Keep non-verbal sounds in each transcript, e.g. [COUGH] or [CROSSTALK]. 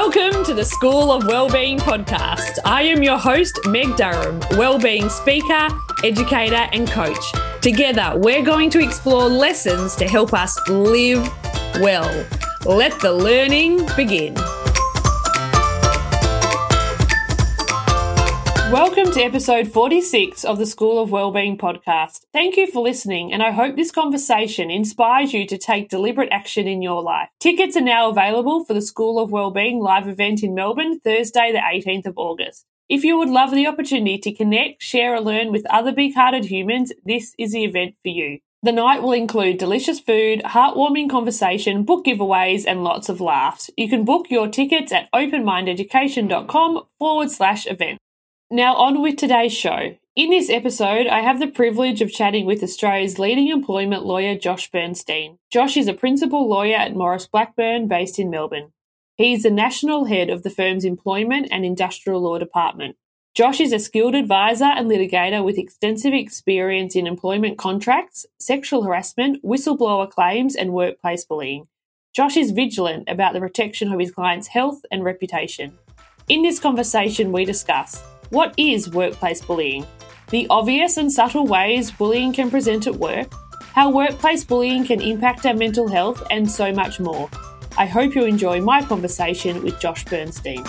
Welcome to the School of Wellbeing podcast. I am your host, Meg Durham, wellbeing speaker, educator, and coach. Together, we're going to explore lessons to help us live well. Let the learning begin. Welcome to episode 46 of the School of Wellbeing podcast. Thank you for listening, and I hope this conversation inspires you to take deliberate action in your life. Tickets are now available for the School of Wellbeing live event in Melbourne, Thursday, the 18th of August. If you would love the opportunity to connect, share, or learn with other big hearted humans, this is the event for you. The night will include delicious food, heartwarming conversation, book giveaways, and lots of laughs. You can book your tickets at openmindeducation.com forward slash event. Now, on with today's show. In this episode, I have the privilege of chatting with Australia's leading employment lawyer, Josh Bornstein. Josh is a principal lawyer at Maurice Blackburn, based in Melbourne. He is the national head of the firm's employment and industrial law department. Josh is a skilled advisor and litigator with extensive experience in employment contracts, sexual harassment, whistleblower claims, and workplace bullying. Josh is vigilant about the protection of his clients' health and reputation. In this conversation, we discuss what is workplace bullying? The obvious and subtle ways bullying can present at work, how workplace bullying can impact our mental health, and so much more. I hope you enjoy my conversation with Josh Bornstein.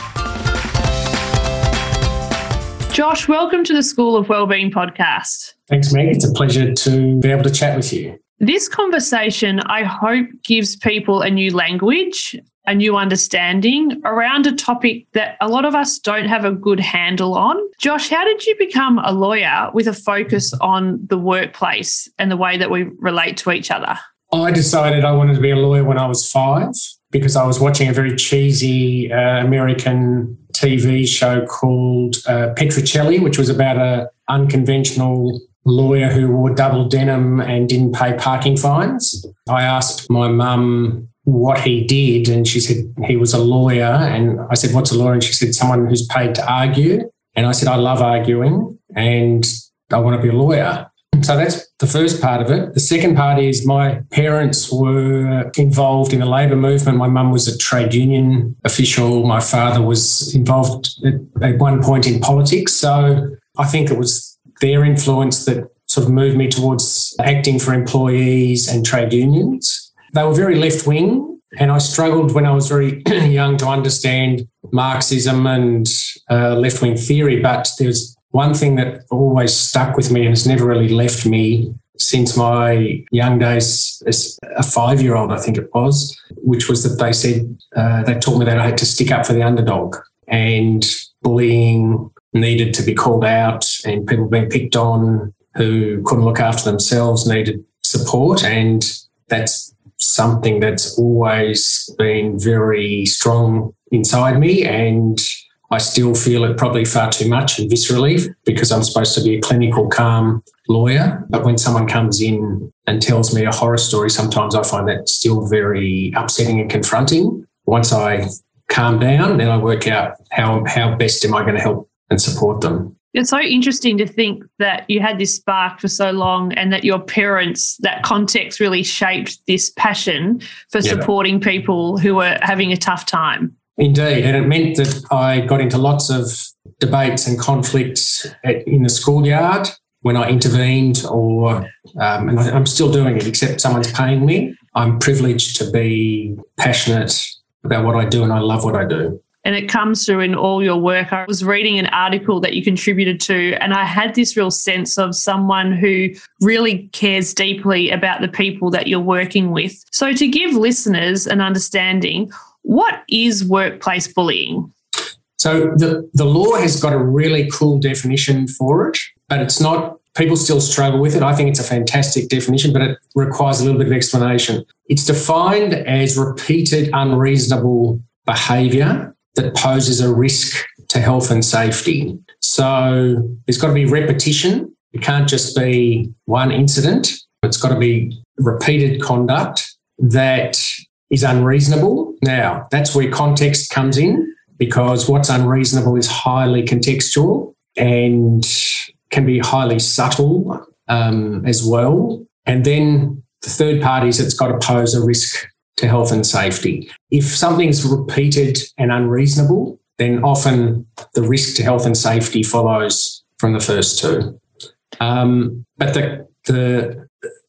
Josh, welcome to the School of Wellbeing podcast. Thanks, Meg. It's a pleasure to be able to chat with you. This conversation, I hope, gives people a new language a new understanding around a topic that a lot of us don't have a good handle on. Josh, how did you become a lawyer with a focus on the workplace and the way that we relate to each other? I decided I wanted to be a lawyer when I was five because I was watching a very cheesy uh, American TV show called uh, Petrocelli, which was about an unconventional lawyer who wore double denim and didn't pay parking fines. I asked my mum what he did. And she said he was a lawyer. And I said, What's a lawyer? And she said, Someone who's paid to argue. And I said, I love arguing and I want to be a lawyer. So that's the first part of it. The second part is my parents were involved in the labour movement. My mum was a trade union official. My father was involved at, one point in politics. So I think it was their influence that sort of moved me towards acting for employees and trade unions. They were very left wing, and I struggled when I was very [CLEARS THROAT] young to understand Marxism and uh, left wing theory. But there's one thing that always stuck with me and has never really left me since my young days as a five year old, I think it was, which was that they said, uh, they taught me that I had to stick up for the underdog and bullying needed to be called out and people being picked on who couldn't look after themselves needed support. And that's something that's always been very strong inside me and I still feel it probably far too much and viscerally because I'm supposed to be a clinical, calm lawyer. But when someone comes in and tells me a horror story, sometimes I find that still very upsetting and confronting. Once I calm down, then I work out how, how best am I going to help and support them. It's so interesting to think that you had this spark for so long and that your parents, that context really shaped this passion for yeah. supporting people who were having a tough time. Indeed. And it meant that I got into lots of debates and conflicts at, in the schoolyard when I intervened, or, um, and I'm still doing it, except someone's paying me. I'm privileged to be passionate about what I do and I love what I do and it comes through in all your work. I was reading an article that you contributed to, and I had this real sense of someone who really cares deeply about the people that you're working with. So, to give listeners an understanding, what is workplace bullying? So, the, the law has got a really cool definition for it, but it's not people still struggle with it. I think it's a fantastic definition, but it requires a little bit of explanation. It's defined as repeated unreasonable behavior that poses a risk to health and safety. So there's got to be repetition. It can't just be one incident. It's got to be repeated conduct that is unreasonable. Now, that's where context comes in because what's unreasonable is highly contextual and can be highly subtle um, as well. And then the third part is it's got to pose a risk to health and safety. If something's repeated and unreasonable, then often the risk to health and safety follows from the first two. Um, but the, the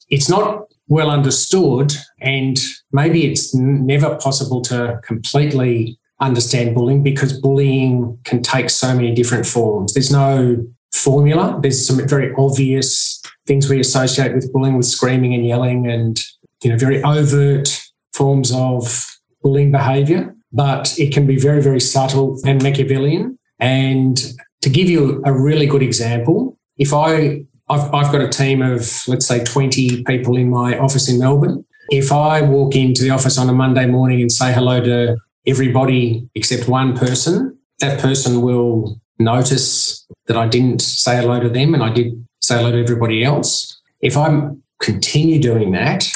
it's not well understood, and maybe it's never possible to completely understand bullying because bullying can take so many different forms. There's no formula. There's some very obvious things we associate with bullying, with screaming and yelling, and you know, very overt forms of bullying behaviour. But it can be very, very subtle and Machiavellian. And to give you a really good example, if I I've, I've got a team of let's say 20 people in my office in Melbourne. If I walk into the office on a Monday morning and say hello to everybody except one person, that person will notice that I didn't say hello to them and I did say hello to everybody else. If I continue doing that,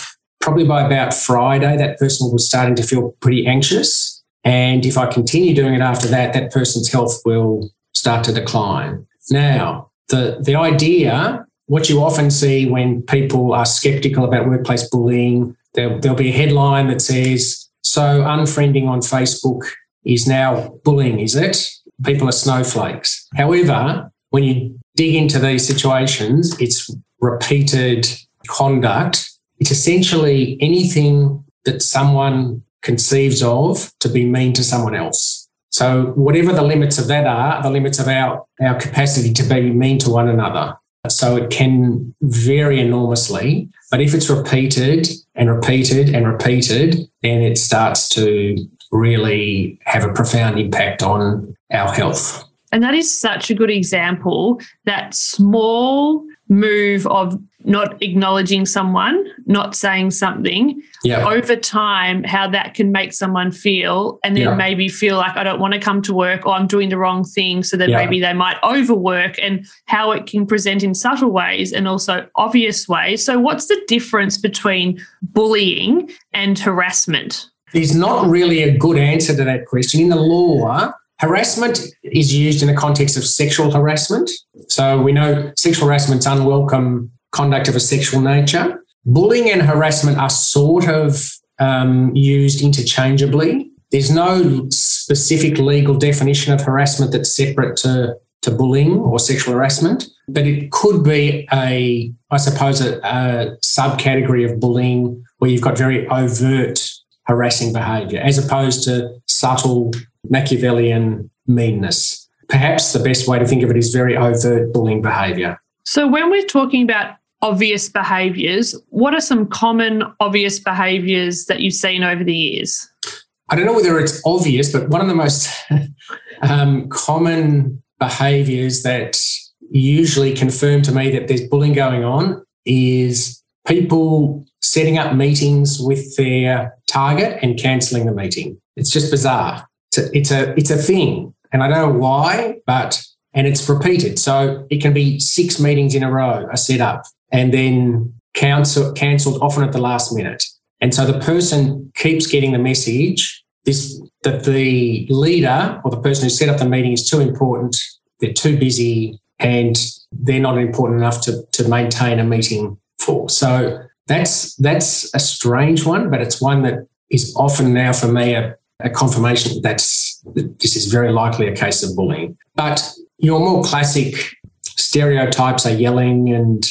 probably by about Friday, that person was starting to feel pretty anxious. And if I continue doing it after that, that person's health will start to decline. Now, the, the idea, what you often see when people are skeptical about workplace bullying, there, there'll be a headline that says, So unfriending on Facebook is now bullying, is it? People are snowflakes. However, when you dig into these situations, it's repeated conduct. It's essentially anything that someone conceives of to be mean to someone else. So, whatever the limits of that are, the limits of our, our capacity to be mean to one another. So, it can vary enormously. But if it's repeated and repeated and repeated, then it starts to really have a profound impact on our health. And that is such a good example that small move of not acknowledging someone, not saying something, yeah. over time, how that can make someone feel, and then yeah. maybe feel like I don't want to come to work or I'm doing the wrong thing. So that yeah. maybe they might overwork, and how it can present in subtle ways and also obvious ways. So, what's the difference between bullying and harassment? There's not really a good answer to that question. In the law, Harassment is used in the context of sexual harassment. So we know sexual harassment is unwelcome conduct of a sexual nature. Bullying and harassment are sort of um, used interchangeably. There's no specific legal definition of harassment that's separate to, to bullying or sexual harassment, but it could be a, I suppose, a, a subcategory of bullying where you've got very overt harassing behaviour as opposed to subtle Machiavellian meanness. Perhaps the best way to think of it is very overt bullying behaviour. So, when we're talking about obvious behaviours, what are some common obvious behaviours that you've seen over the years? I don't know whether it's obvious, but one of the most [LAUGHS] um, common behaviours that usually confirm to me that there's bullying going on is people setting up meetings with their target and cancelling the meeting. It's just bizarre. It's a, it's a, it's a thing. And I don't know why, but, and it's repeated. So it can be six meetings in a row are set up and then cancel, cancelled often at the last minute. And so the person keeps getting the message this that the leader or the person who set up the meeting is too important, they're too busy, and they're not important enough to, to maintain a meeting for. So that's that's a strange one, but it's one that is often now for me a, a confirmation that this is very likely a case of bullying. But your more classic stereotypes are yelling and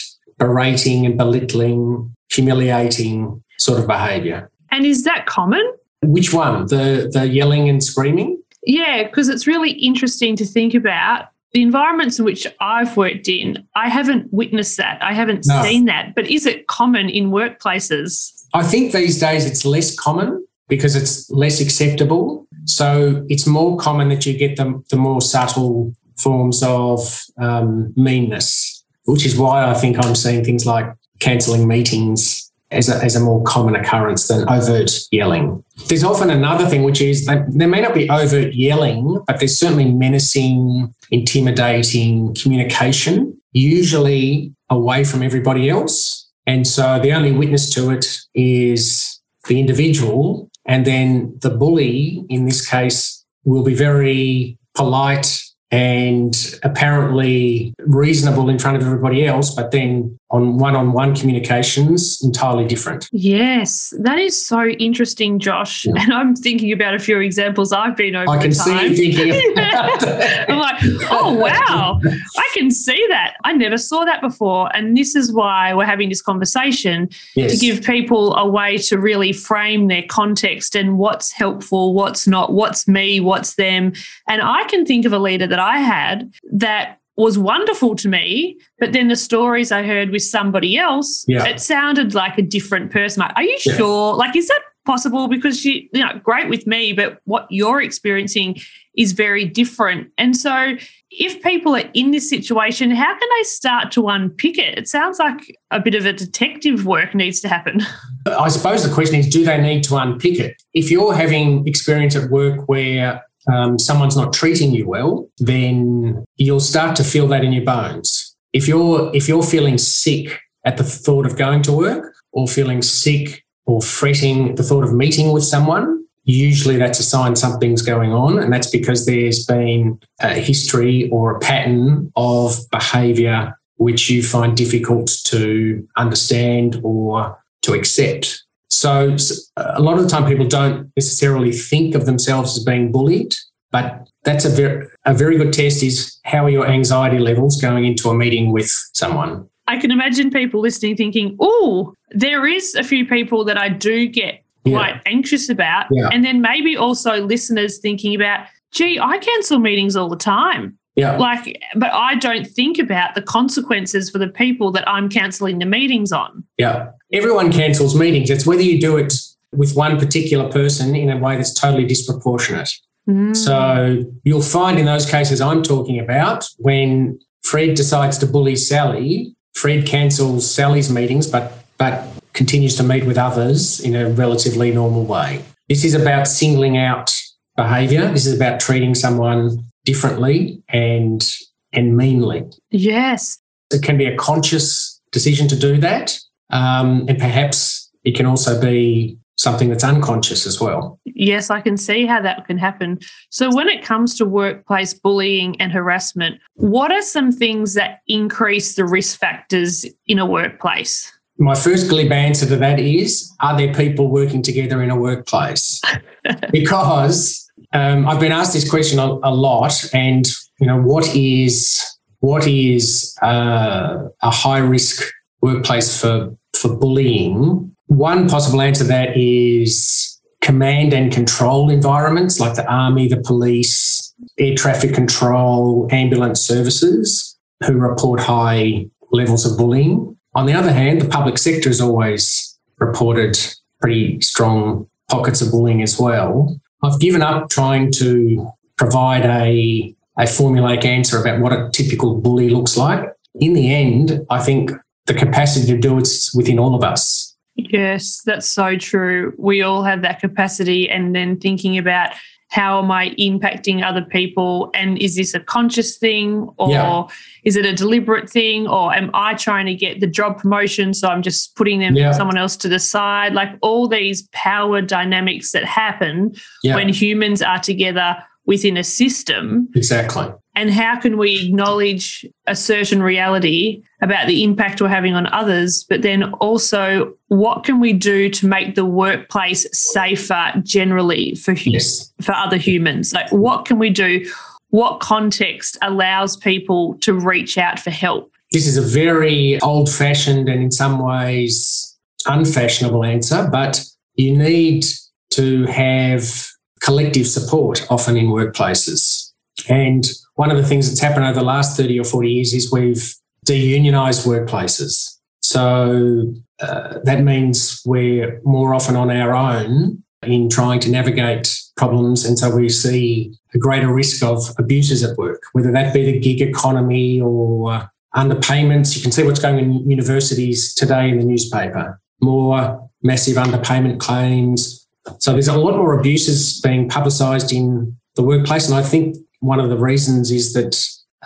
berating and belittling, humiliating sort of behaviour. And is that common? Which one? The the yelling and screaming? Yeah, because it's really interesting to think about the environments in which I've worked in, I haven't witnessed that. I haven't no. seen that. But is it common in workplaces? I think these days it's less common because it's less acceptable. So it's more common that you get the, the more subtle forms of um, meanness, which is why I think I'm seeing things like cancelling meetings as a, as a more common occurrence than overt yelling. There's often another thing, which is that there may not be overt yelling, but there's certainly menacing, intimidating communication, usually away from everybody else. And so the only witness to it is the individual. And then the bully, in this case, will be very polite and apparently reasonable in front of everybody else, but then on one on one communications, entirely different. Yes, that is so interesting, Josh. Yeah. And I'm thinking about a few examples I've been over. I can see you thinking [LAUGHS] [LAUGHS] I'm like, oh, wow, I can see that. I never saw that before. And this is why we're having this conversation yes. to give people a way to really frame their context and what's helpful, what's not, what's me, what's them. And I can think of a leader that I had that was wonderful to me. But then the stories I heard with somebody else, yeah. it sounded like a different person. Like, are you yeah. sure? Like, is that possible? Because you, you know, great with me, but what you're experiencing is very different. And so, if people are in this situation, how can they start to unpick it? It sounds like a bit of a detective work needs to happen. [LAUGHS] I suppose the question is do they need to unpick it? If you're having experience at work where um, someone's not treating you well, then you'll start to feel that in your bones. If you're if you're feeling sick at the thought of going to work, or feeling sick or fretting at the thought of meeting with someone, usually that's a sign something's going on, and that's because there's been a history or a pattern of behaviour which you find difficult to understand or to accept. So a lot of the time, people don't necessarily think of themselves as being bullied, but that's a very a very good test. Is how are your anxiety levels going into a meeting with someone? I can imagine people listening thinking, "Oh, there is a few people that I do get quite anxious about," yeah. and then maybe also listeners thinking about, "Gee, I cancel meetings all the time." Yeah. Like, but I don't think about the consequences for the people that I'm cancelling the meetings on. Yeah. Everyone cancels meetings. It's whether you do it with one particular person in a way that's totally disproportionate. Mm. So you'll find in those cases I'm talking about when Fred decides to bully Sally, Fred cancels Sally's meetings, but but continues to meet with others in a relatively normal way. This is about singling out behavior. This is about treating someone differently and and meanly. Yes. It can be a conscious decision to do that. Um, and perhaps it can also be something that's unconscious as well. Yes, I can see how that can happen. So, when it comes to workplace bullying and harassment, what are some things that increase the risk factors in a workplace? My first glib answer to that is Are there people working together in a workplace? [LAUGHS] because um, I've been asked this question a, a, lot, and you know, what is what is uh, a high risk workplace for for bullying? One possible answer to that is command and control environments like the army, the police, air traffic control, ambulance services, who report high levels of bullying. On the other hand, the public sector has always reported pretty strong pockets of bullying as well. I've given up trying to provide a, a formulaic answer about what a typical bully looks like. In the end, I think the capacity to do it's within all of us. Yes, that's so true. We all have that capacity, and then thinking about how am I impacting other people? And is this a conscious thing or yeah. is it a deliberate thing? Or am I trying to get the job promotion? So I'm just putting them yeah. someone else to the side. Like all these power dynamics that happen yeah. when humans are together within a system. Exactly and how can we acknowledge a certain reality about the impact we're having on others but then also what can we do to make the workplace safer generally for yes. for other humans? Like what can we do? What context allows people to reach out for help? This is a very old fashioned and in some ways unfashionable answer but you need to have collective support often in workplaces. And one of the things that's happened over the last 30 or 40 years is we've deunionized workplaces. So uh, that means we're more often on our own in trying to navigate problems. And so we see a greater risk of abuses at work, whether that be the gig economy or underpayments. You can see what's going on in universities today in the newspaper. More massive underpayment claims. So there's a lot more abuses being publicised in the workplace. And I think one of the reasons is that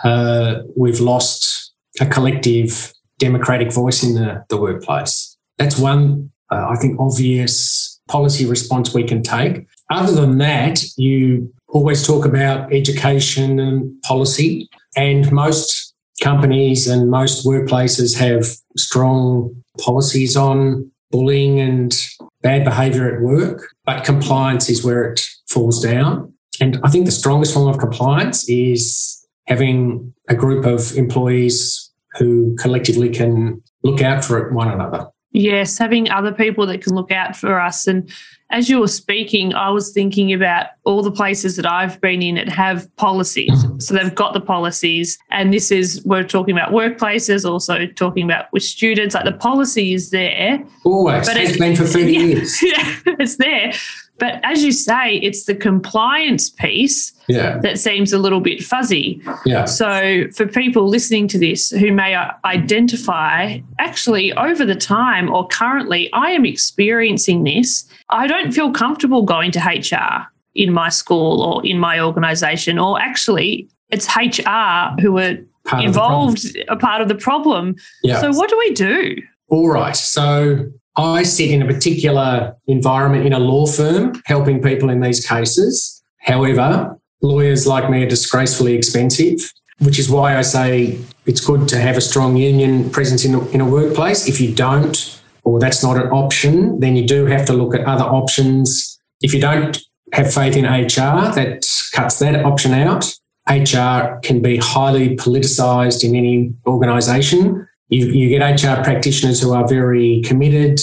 uh, we've lost a collective democratic voice in the, the workplace. That's one, uh, I think, obvious policy response we can take. other than that, you always talk about education and policy, and most companies and most workplaces have strong policies on bullying and bad behaviour at work, but compliance is where it falls down. And I think the strongest form of compliance is having a group of employees who collectively can look out for one another. Yes, having other people that can look out for us. And as you were speaking, I was thinking about all the places that I've been in that have policies. Mm-hmm. So they've got the policies. And this is, we're talking about workplaces, also talking about with students. Like the policy is there. Always. But it's been for 30 [LAUGHS] yeah, years. [LAUGHS] Yeah, it's there. But as you say, it's the compliance piece yeah. that seems a little bit fuzzy. Yeah. So for people listening to this who may identify, actually, over the time or currently, I am experiencing this. I don't feel comfortable going to HR in my school or in my organization, or actually, it's HR who are part involved, a part of the problem. Yeah. So what do we do? All right. So I sit in a particular environment in a law firm helping people in these cases. However, lawyers like me are disgracefully expensive, which is why I say it's good to have a strong union presence in a, in a workplace. If you don't, or that's not an option, then you do have to look at other options. If you don't have faith in HR, that cuts that option out. HR can be highly politicised in any organisation you, you get HR practitioners who are very committed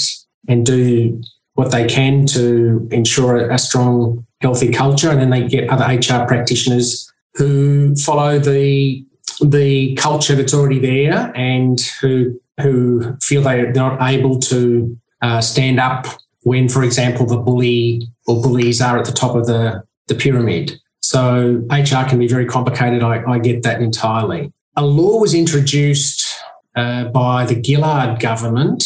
and do what they can to ensure a strong, healthy culture. And then they get other HR practitioners who follow the the culture that's already there and who who feel they're not able to uh, stand up when, for example, the bully or bullies are at the top of the, the pyramid. So HR can be very complicated. I, I get that entirely. A law was introduced uh, by the Gillard government,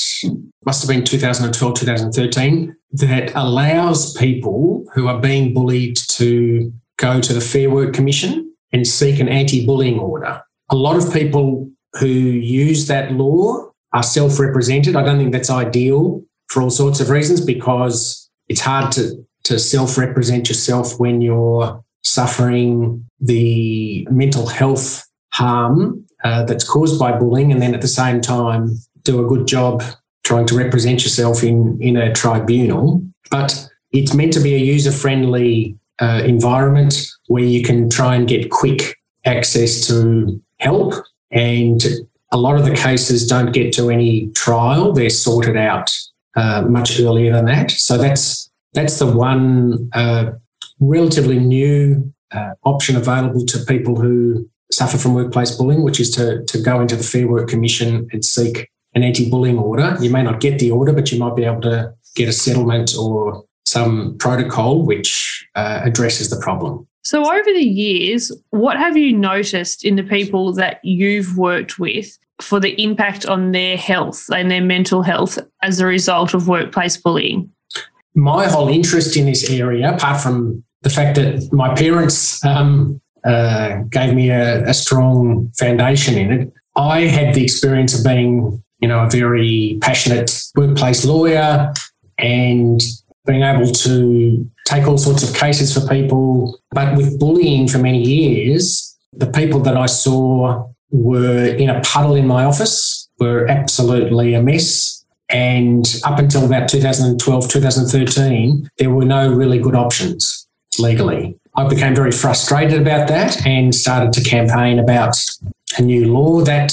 must have been 2012, 2013, that allows people who are being bullied to go to the Fair Work Commission and seek an anti bullying order. A lot of people who use that law are self represented. I don't think that's ideal for all sorts of reasons because it's hard to, to self represent yourself when you're suffering the mental health harm uh, that's caused by bullying, and then at the same time do a good job trying to represent yourself in in a tribunal. But it's meant to be a user friendly uh, environment where you can try and get quick access to help. And a lot of the cases don't get to any trial; they're sorted out uh, much earlier than that. So that's that's the one uh, relatively new uh, option available to people who suffer from workplace bullying, which is to, to go into the Fair Work Commission and seek an anti bullying order. You may not get the order, but you might be able to get a settlement or some protocol which uh, addresses the problem. So, over the years, what have you noticed in the people that you've worked with for the impact on their health and their mental health as a result of workplace bullying? My whole interest in this area, apart from the fact that my parents um, uh, gave me a, a strong foundation in it. I had the experience of being, you know, a very passionate workplace lawyer and being able to take all sorts of cases for people. But with bullying for many years, the people that I saw were in a puddle in my office, were absolutely a mess. And up until about 2012, 2013, there were no really good options legally. I became very frustrated about that and started to campaign about a new law that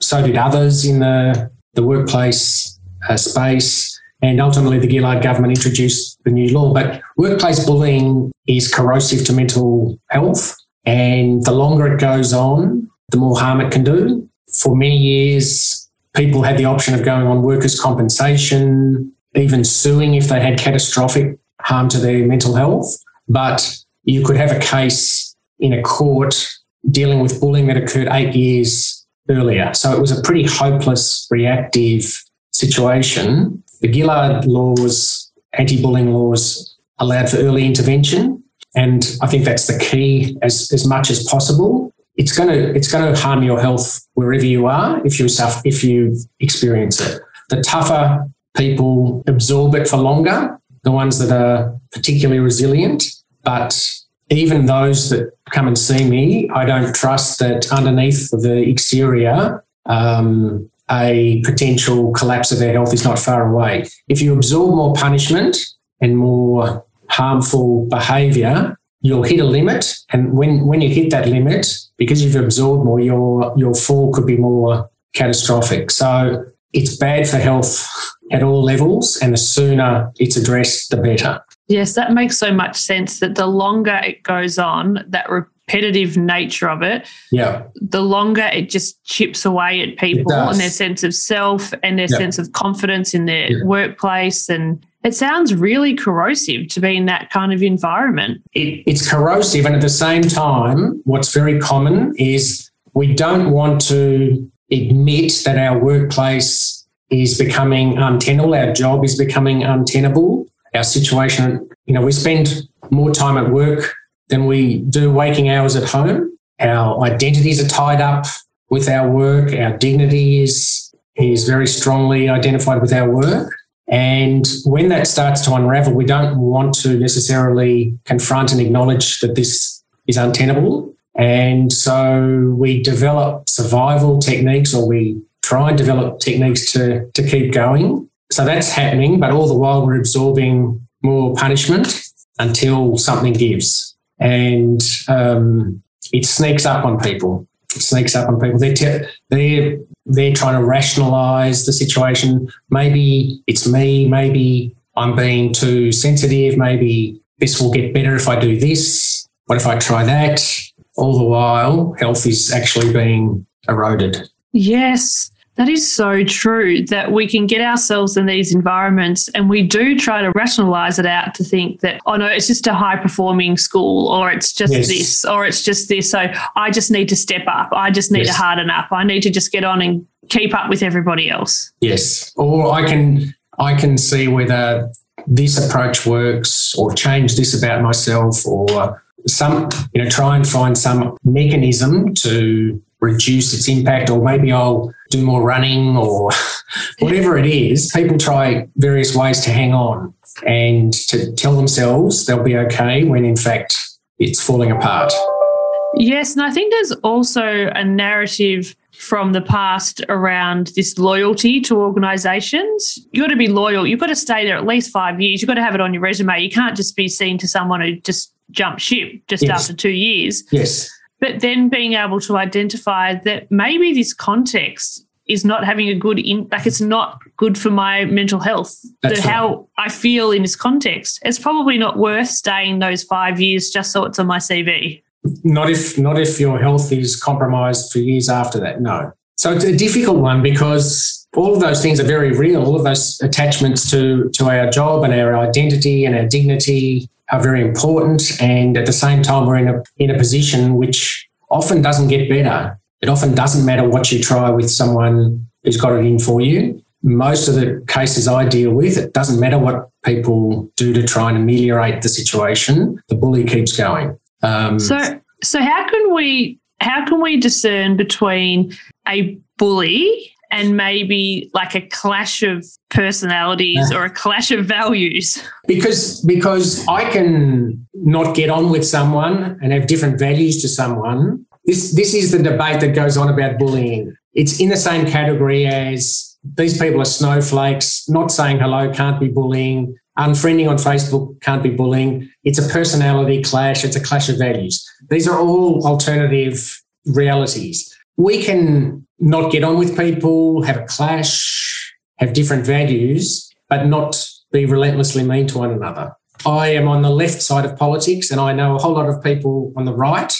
so did others in the, the workplace uh, space. And ultimately, the Gillard government introduced the new law. But workplace bullying is corrosive to mental health. And the longer it goes on, the more harm it can do. For many years, people had the option of going on workers' compensation, even suing if they had catastrophic harm to their mental health. But you could have a case in a court dealing with bullying that occurred eight years earlier. So it was a pretty hopeless, reactive situation. The Gillard laws, anti bullying laws, allowed for early intervention. And I think that's the key as, as much as possible. It's going to it's going to harm your health wherever you are if you suffer, if you experience it. The tougher people absorb it for longer, the ones that are particularly resilient. But even those that come and see me, I don't trust that underneath the exterior, um, a potential collapse of their health is not far away. If you absorb more punishment and more harmful behaviour, you'll hit a limit. And when, when you hit that limit, because you've absorbed more, your, your fall could be more catastrophic. So it's bad for health at all levels. And the sooner it's addressed, the better. Yes, that makes so much sense that the longer it goes on, that repetitive nature of it, yeah, the longer it just chips away at people and their sense of self and their sense of confidence in their yeah. workplace. And it sounds really corrosive to be in that kind of environment. It, it's corrosive. And at the same time, what's very common is we don't want to admit that our workplace is becoming untenable, our job is becoming untenable our situation. You know, we spend more time at work than we do waking hours at home. Our identities are tied up with our work. Our dignity is, is very strongly identified with our work. And when that starts to unravel, we don't want to necessarily confront and acknowledge that this is untenable. And so we develop survival techniques or we try and develop techniques to, to keep going. So that's happening, but all the while we're absorbing more punishment until something gives. And um, it sneaks up on people. It sneaks up on people. They're, te- they're, they're trying to rationalize the situation. Maybe it's me. Maybe I'm being too sensitive. Maybe this will get better if I do this. What if I try that? All the while, health is actually being eroded. Yes. That is so true that we can get ourselves in these environments and we do try to rationalize it out to think that, oh no, it's just a high performing school or it's just yes. this or it's just this. So I just need to step up. I just need yes. to harden up. I need to just get on and keep up with everybody else. Yes. Or I can I can see whether this approach works or change this about myself or some, you know, try and find some mechanism to reduce its impact, or maybe I'll do more running or [LAUGHS] whatever it is. People try various ways to hang on and to tell themselves they'll be okay when in fact it's falling apart. Yes, and I think there's also a narrative from the past around this loyalty to organisations. You've got to be loyal. You've got to stay there at least five years. You've got to have it on your resume. You can't just be seen to someone who just jumped ship just yes. after two years. Yes but then being able to identify that maybe this context is not having a good in like it's not good for my mental health. That's that right. how i feel in this context it's probably not worth staying those five years just so it's on my cv not if not if your health is compromised for years after that no. So it's a difficult one because all of those things are very real all of those attachments to to our job and our identity and our dignity are very important. And at the same time, we're in a, in a position which often doesn't get better. It often doesn't matter what you try with someone who's got it in for you. Most of the cases I deal with, it doesn't matter what people do to try and ameliorate the situation. The bully keeps going. Um, so, so how can we how can we discern between a bully and maybe like a clash of personalities or a clash of values. Because because i can not get on with someone and have different values to someone. This this is the debate that goes on about bullying. It's in the same category as these people are snowflakes not saying hello can't be bullying unfriending on facebook can't be bullying. It's a personality clash it's a clash of values. These are all alternative realities. We can not get on with people, have a clash, have different values, but not be relentlessly mean to one another. I am on the left side of politics, and I know a whole lot of people on the right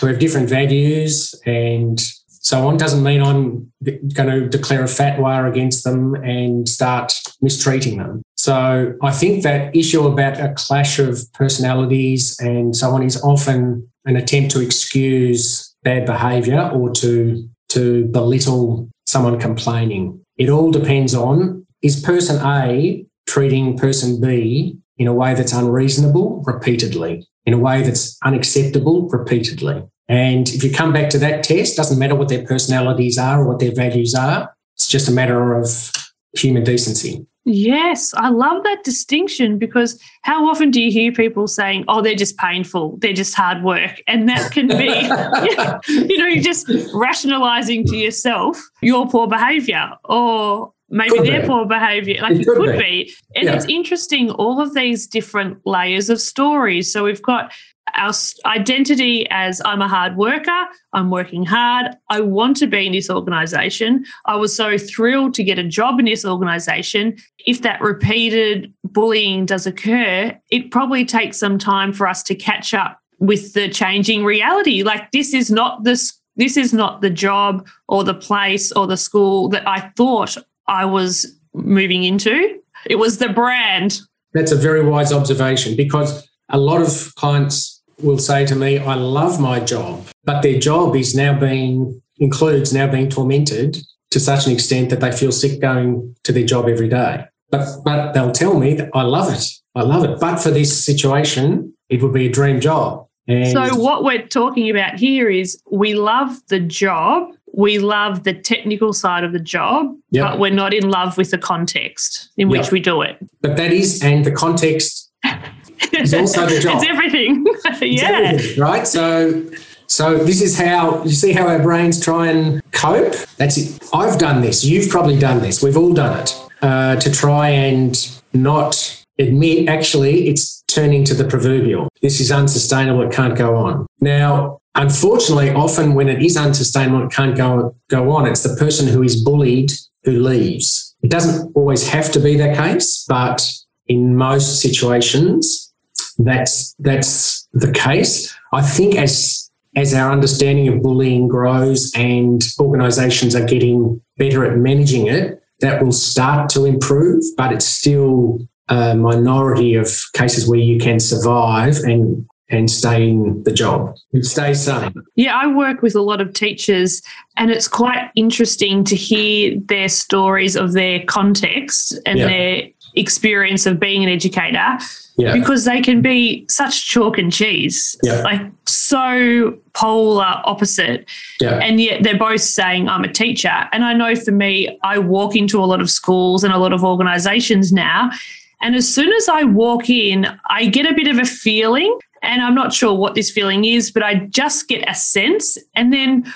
who have different values and so on. Doesn't mean I'm going to declare a fatwa against them and start mistreating them. So I think that issue about a clash of personalities and so on is often an attempt to excuse bad behaviour or to to belittle someone complaining. It all depends on is person A treating person B in a way that's unreasonable repeatedly, in a way that's unacceptable repeatedly. And if you come back to that test, doesn't matter what their personalities are or what their values are. It's just a matter of human decency. Yes, I love that distinction because how often do you hear people saying, oh, they're just painful, they're just hard work? And that can be, [LAUGHS] you [LAUGHS] know, you're just rationalizing to yourself your poor behavior or maybe could their be. poor behavior. Like it, it could, be. be. And yeah. it's interesting, all of these different layers of stories. So we've got our identity as I'm a hard worker, I'm working hard, I want to be in this organization. I was so thrilled to get a job in this organization. If that repeated bullying does occur, it probably takes some time for us to catch up with the changing reality. Like this is not this this is not the job or the place or the school that I thought I was moving into. It was the brand. That's a very wise observation because a lot of clients will say to me, I love my job, but their job is now being includes now being tormented to such an extent that they feel sick going to their job every day. But but they'll tell me that I love it. I love it. But for this situation, it would be a dream job. And so what we're talking about here is we love the job, we love the technical side of the job, yep. but we're not in love with the context in yep. which we do it. But that is, and the context [LAUGHS] is also the job. [LAUGHS] it's everything. [LAUGHS] yeah. Everything, right. So so this is how you see how our brains try and cope. That's it. I've done this. You've probably done this. We've all done it uh, to try and not admit actually it's turning to the proverbial. This is unsustainable. It can't go on. Now, unfortunately, often when it is unsustainable, it can't go go on. It's the person who is bullied who leaves. It doesn't always have to be that case, but in most situations, that's that's the case. I think as as our understanding of bullying grows and organisations are getting better at managing it, that will start to improve. But it's still a minority of cases where you can survive and and stay in the job. Stay sane. Yeah, I work with a lot of teachers, and it's quite interesting to hear their stories of their context and yeah. their experience of being an educator yeah. because they can be such chalk and cheese, yeah. like so polar opposite. Yeah. And yet they're both saying, I'm a teacher. And I know for me, I walk into a lot of schools and a lot of organizations now. And as soon as I walk in, I get a bit of a feeling and I'm not sure what this feeling is, but I just get a sense. And then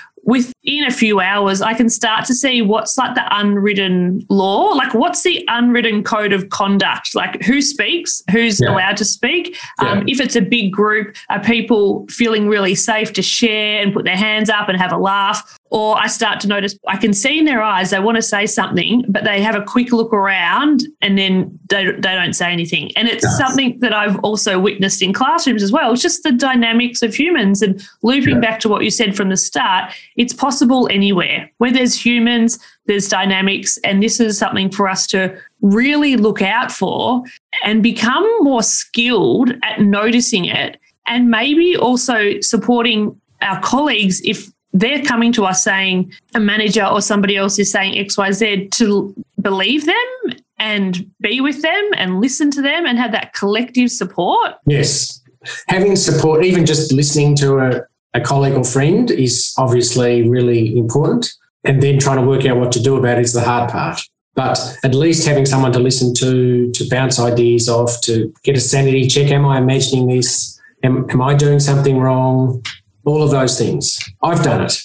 within a few hours, I can start to see what's like the unwritten law, like what's the unwritten code of conduct, like who speaks, who's yeah. allowed to speak. Yeah. Um, if it's a big group, are people feeling really safe to share and put their hands up and have a laugh? or I start to notice I can see in their eyes they want to say something, but they have a quick look around and then they, they don't say anything. And it's something that I've also witnessed in classrooms as well. It's just the dynamics of humans. And looping yeah. back to what you said from the start, it's possible anywhere. Where there's humans, there's dynamics. And this is something for us to really look out for and become more skilled at noticing it. And maybe also supporting our colleagues if they're coming to us saying a manager or somebody else is saying XYZ to believe them and be with them and listen to them and have that collective support. Yes. Having support, even just listening to a, a colleague or friend, is obviously really important. And then trying to work out what to do about it is the hard part. But at least having someone to listen to, to bounce ideas off, to get a sanity check. Am I imagining this? Am, am I doing something wrong? all of those things. I've done it.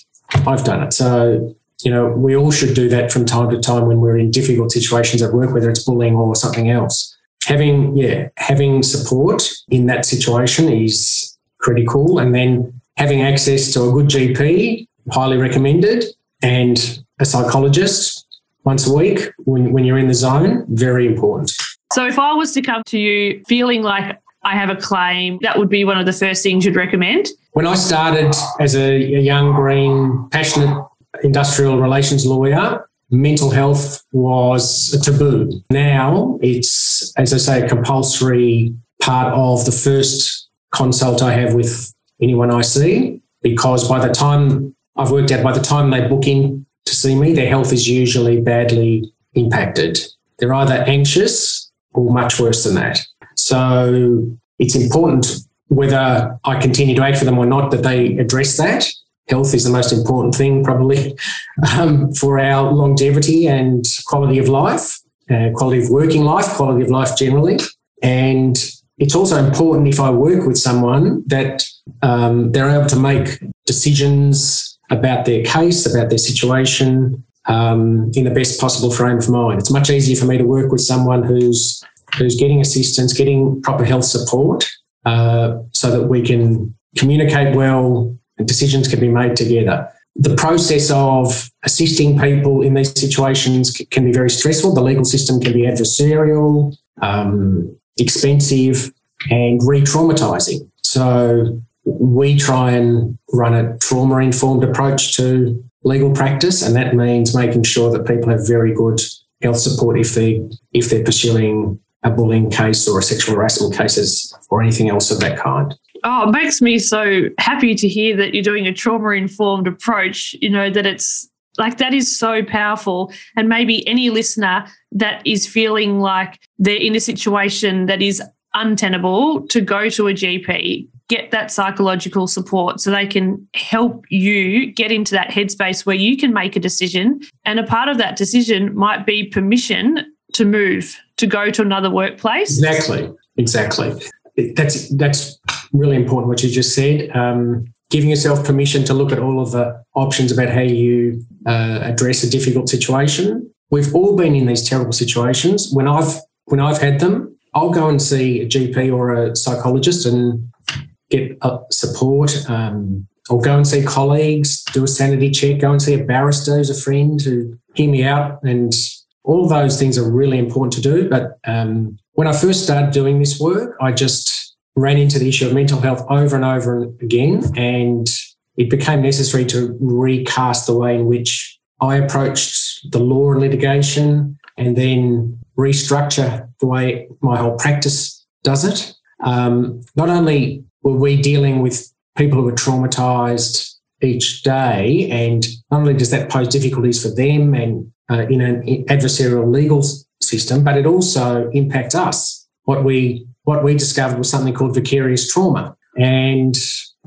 I've done it. So, you know, we all should do that from time to time when we're in difficult situations at work, whether it's bullying or something else. Having, yeah, having support in that situation is critical. And then having access to a good GP, highly recommended, and a psychologist once a week when, when you're in the zone, very important. So if I was to come to you feeling like I have a claim, that would be one of the first things you'd recommend? When I started as a, a young, green, passionate industrial relations lawyer, mental health was a taboo. Now it's, as I say, a compulsory part of the first consult I have with anyone I see, because by the time I've worked out, by the time they book in to see me, their health is usually badly impacted. They're either anxious or much worse than that. So it's important whether I continue to act for them or not that they address that. Health is the most important thing, probably, [LAUGHS] um, for our longevity and quality of life. uh, quality of working life, quality of life generally. And it's also important if I work with someone that um, they're able to make decisions about their case, about their situation um, in the best possible frame of mind. It's much easier for me to work with someone who's who's getting assistance, getting proper health support, uh, so that we can communicate well and decisions can be made together. The process of assisting people in these situations can be very stressful. The legal system can be adversarial, um, expensive, and re traumatizing. So we try and run a trauma informed approach to legal practice, and that means making sure that people have very good health support if they if they're pursuing a bullying case or a sexual harassment cases or anything else of that kind. Oh, it makes me so happy to hear that you're doing a trauma informed approach. You know, that it's like that is so powerful. And maybe any listener that is feeling like they're in a situation that is untenable to go to a GP, get that psychological support so they can help you get into that headspace where you can make a decision. And a part of that decision might be permission to move, to go to another workplace. Exactly. Exactly. That's that's really important what you just said. Um, giving yourself permission to look at all of the options about how you uh, address a difficult situation. We've all been in these terrible situations. When I've when I've had them, I'll go and see a GP or a psychologist and get support. Um, or go and see colleagues, do a sanity check, go and see a barrister who's a friend to hear me out. And all those things are really important to do. But um, when I first started doing this work, I just ran into the issue of mental health over and over again. And it became necessary to recast the way in which I approached the law and litigation and then restructure the way my whole practice does it. Um, not only were we dealing with people who were traumatized each day, and not only does that pose difficulties for them and uh, in an adversarial legal system, but it also impacts us. What we what we discovered was something called vicarious trauma, and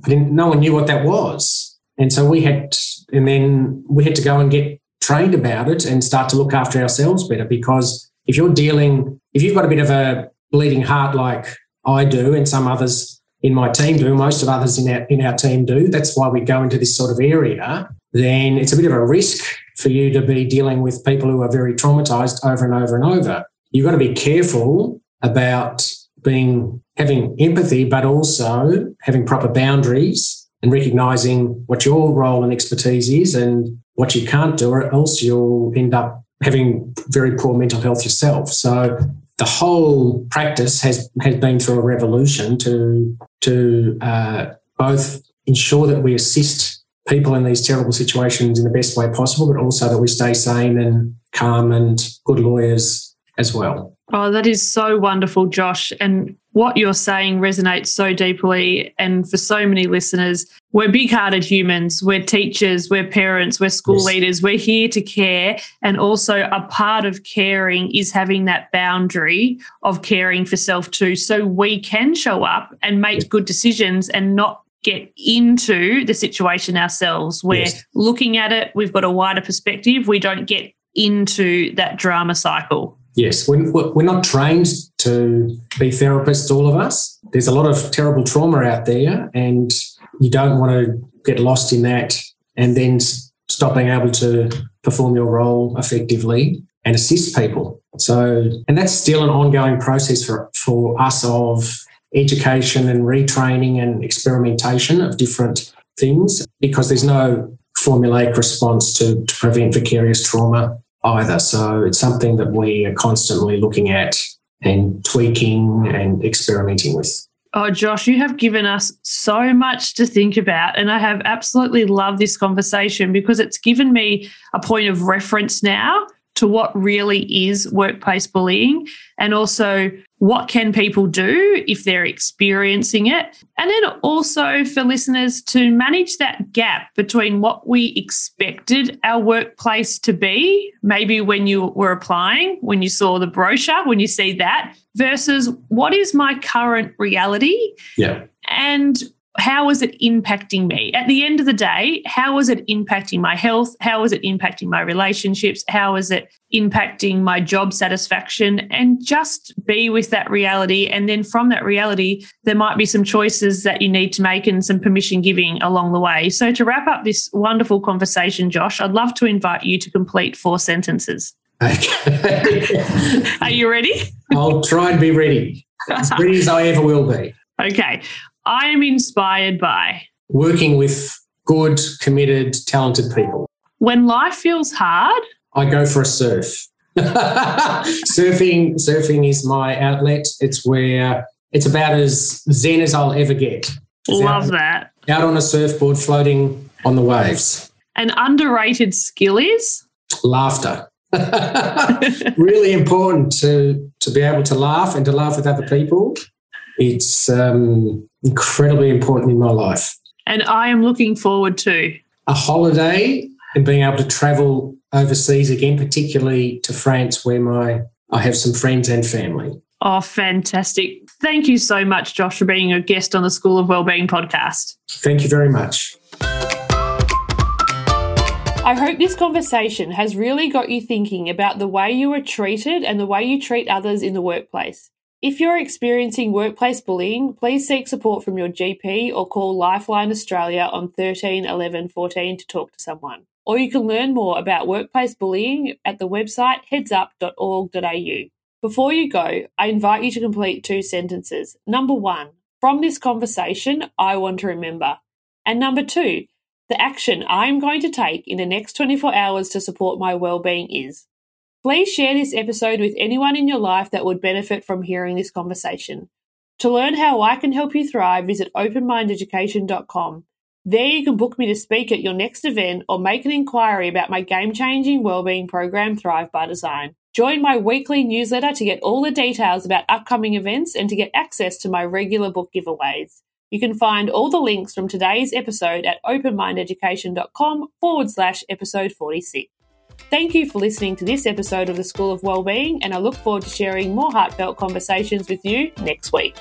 no one knew what that was. And so we had, and then we had to go and get trained about it and start to look after ourselves better. Because if you're dealing, if you've got a bit of a bleeding heart like I do, and some others in my team do, most of others in our in our team do, that's why we go into this sort of area. Then it's a bit of a risk for you to be dealing with people who are very traumatized over and over and over. You've got to be careful about being having empathy, but also having proper boundaries and recognizing what your role and expertise is and what you can't do, or else you'll end up having very poor mental health yourself. So the whole practice has has been through a revolution to to uh, both ensure that we assist people in these terrible situations in the best way possible, but also that we stay sane and calm and good lawyers as well. Oh, that is so wonderful, Josh. And what you're saying resonates so deeply. And for so many listeners, we're big hearted humans. We're teachers, we're parents, we're school yes. leaders. We're here to care. And also, a part of caring is having that boundary of caring for self too. So we can show up and make good decisions and not get into the situation ourselves. We're yes. looking at it, we've got a wider perspective. We don't get into that drama cycle. Yes, we're, we're not trained to be therapists, all of us. There's a lot of terrible trauma out there, and you don't want to get lost in that and then stop being able to perform your role effectively and assist people. So, and that's still an ongoing process for, for us of education and retraining and experimentation of different things because there's no formulaic response to, to prevent vicarious trauma either. So it's something that we are constantly looking at and tweaking and experimenting with. Oh, Josh, you have given us so much to think about. And I have absolutely loved this conversation because it's given me a point of reference now to what really is workplace bullying and also what can people do if they're experiencing it and then also for listeners to manage that gap between what we expected our workplace to be maybe when you were applying when you saw the brochure when you see that versus what is my current reality yeah and how is it impacting me? At the end of the day, how is it impacting my health? How is it impacting my relationships? How is it impacting my job satisfaction and just be with that reality. And then from that reality, there might be some choices that you need to make and some permission giving along the way. So, to wrap up this wonderful conversation, Josh, I'd love to invite you to complete four sentences. Okay. Are you ready? I'll try and be ready. As ready as I ever will be. Okay. I am inspired by working with good, committed, talented people. When life feels hard, I go for a surf. [LAUGHS] surfing, surfing is my outlet. It's where it's about as zen as I'll ever get. It's Love out, that. Out on a surfboard, floating on the waves. An underrated skill is laughter. [LAUGHS] really important to to be able to laugh and to laugh with other people. It's um, incredibly important in my life. And I am looking forward to a holiday and being able to travel overseas again, particularly to France, where my I have some friends and family. Oh, fantastic. Thank you so much, Josh, for being a guest on the School of Wellbeing podcast. Thank you very much. I hope this conversation has really got you thinking about the way you are treated and the way you treat others in the workplace. If you're experiencing workplace bullying, please seek support from your GP or call Lifeline Australia on 13 11 14 to talk to someone. Or you can learn more about workplace bullying at the website headsup.org.au. Before you go, I invite you to complete two sentences. Number one, from this conversation, I want to remember. And number two, the action I am going to take in the next 24 hours to support my well-being is. Please share this episode with anyone in your life that would benefit from hearing this conversation. To learn how I can help you thrive, visit openmindeducation.com. There you can book me to speak at your next event or make an inquiry about my game-changing wellbeing program Thrive by Design. Join my weekly newsletter to get all the details about upcoming events and to get access to my regular book giveaways. You can find all the links from today's episode at openmindeducation.com forward slash episode 46. Thank you for listening to this episode of the School of Wellbeing, and I look forward to sharing more heartfelt conversations with you next week.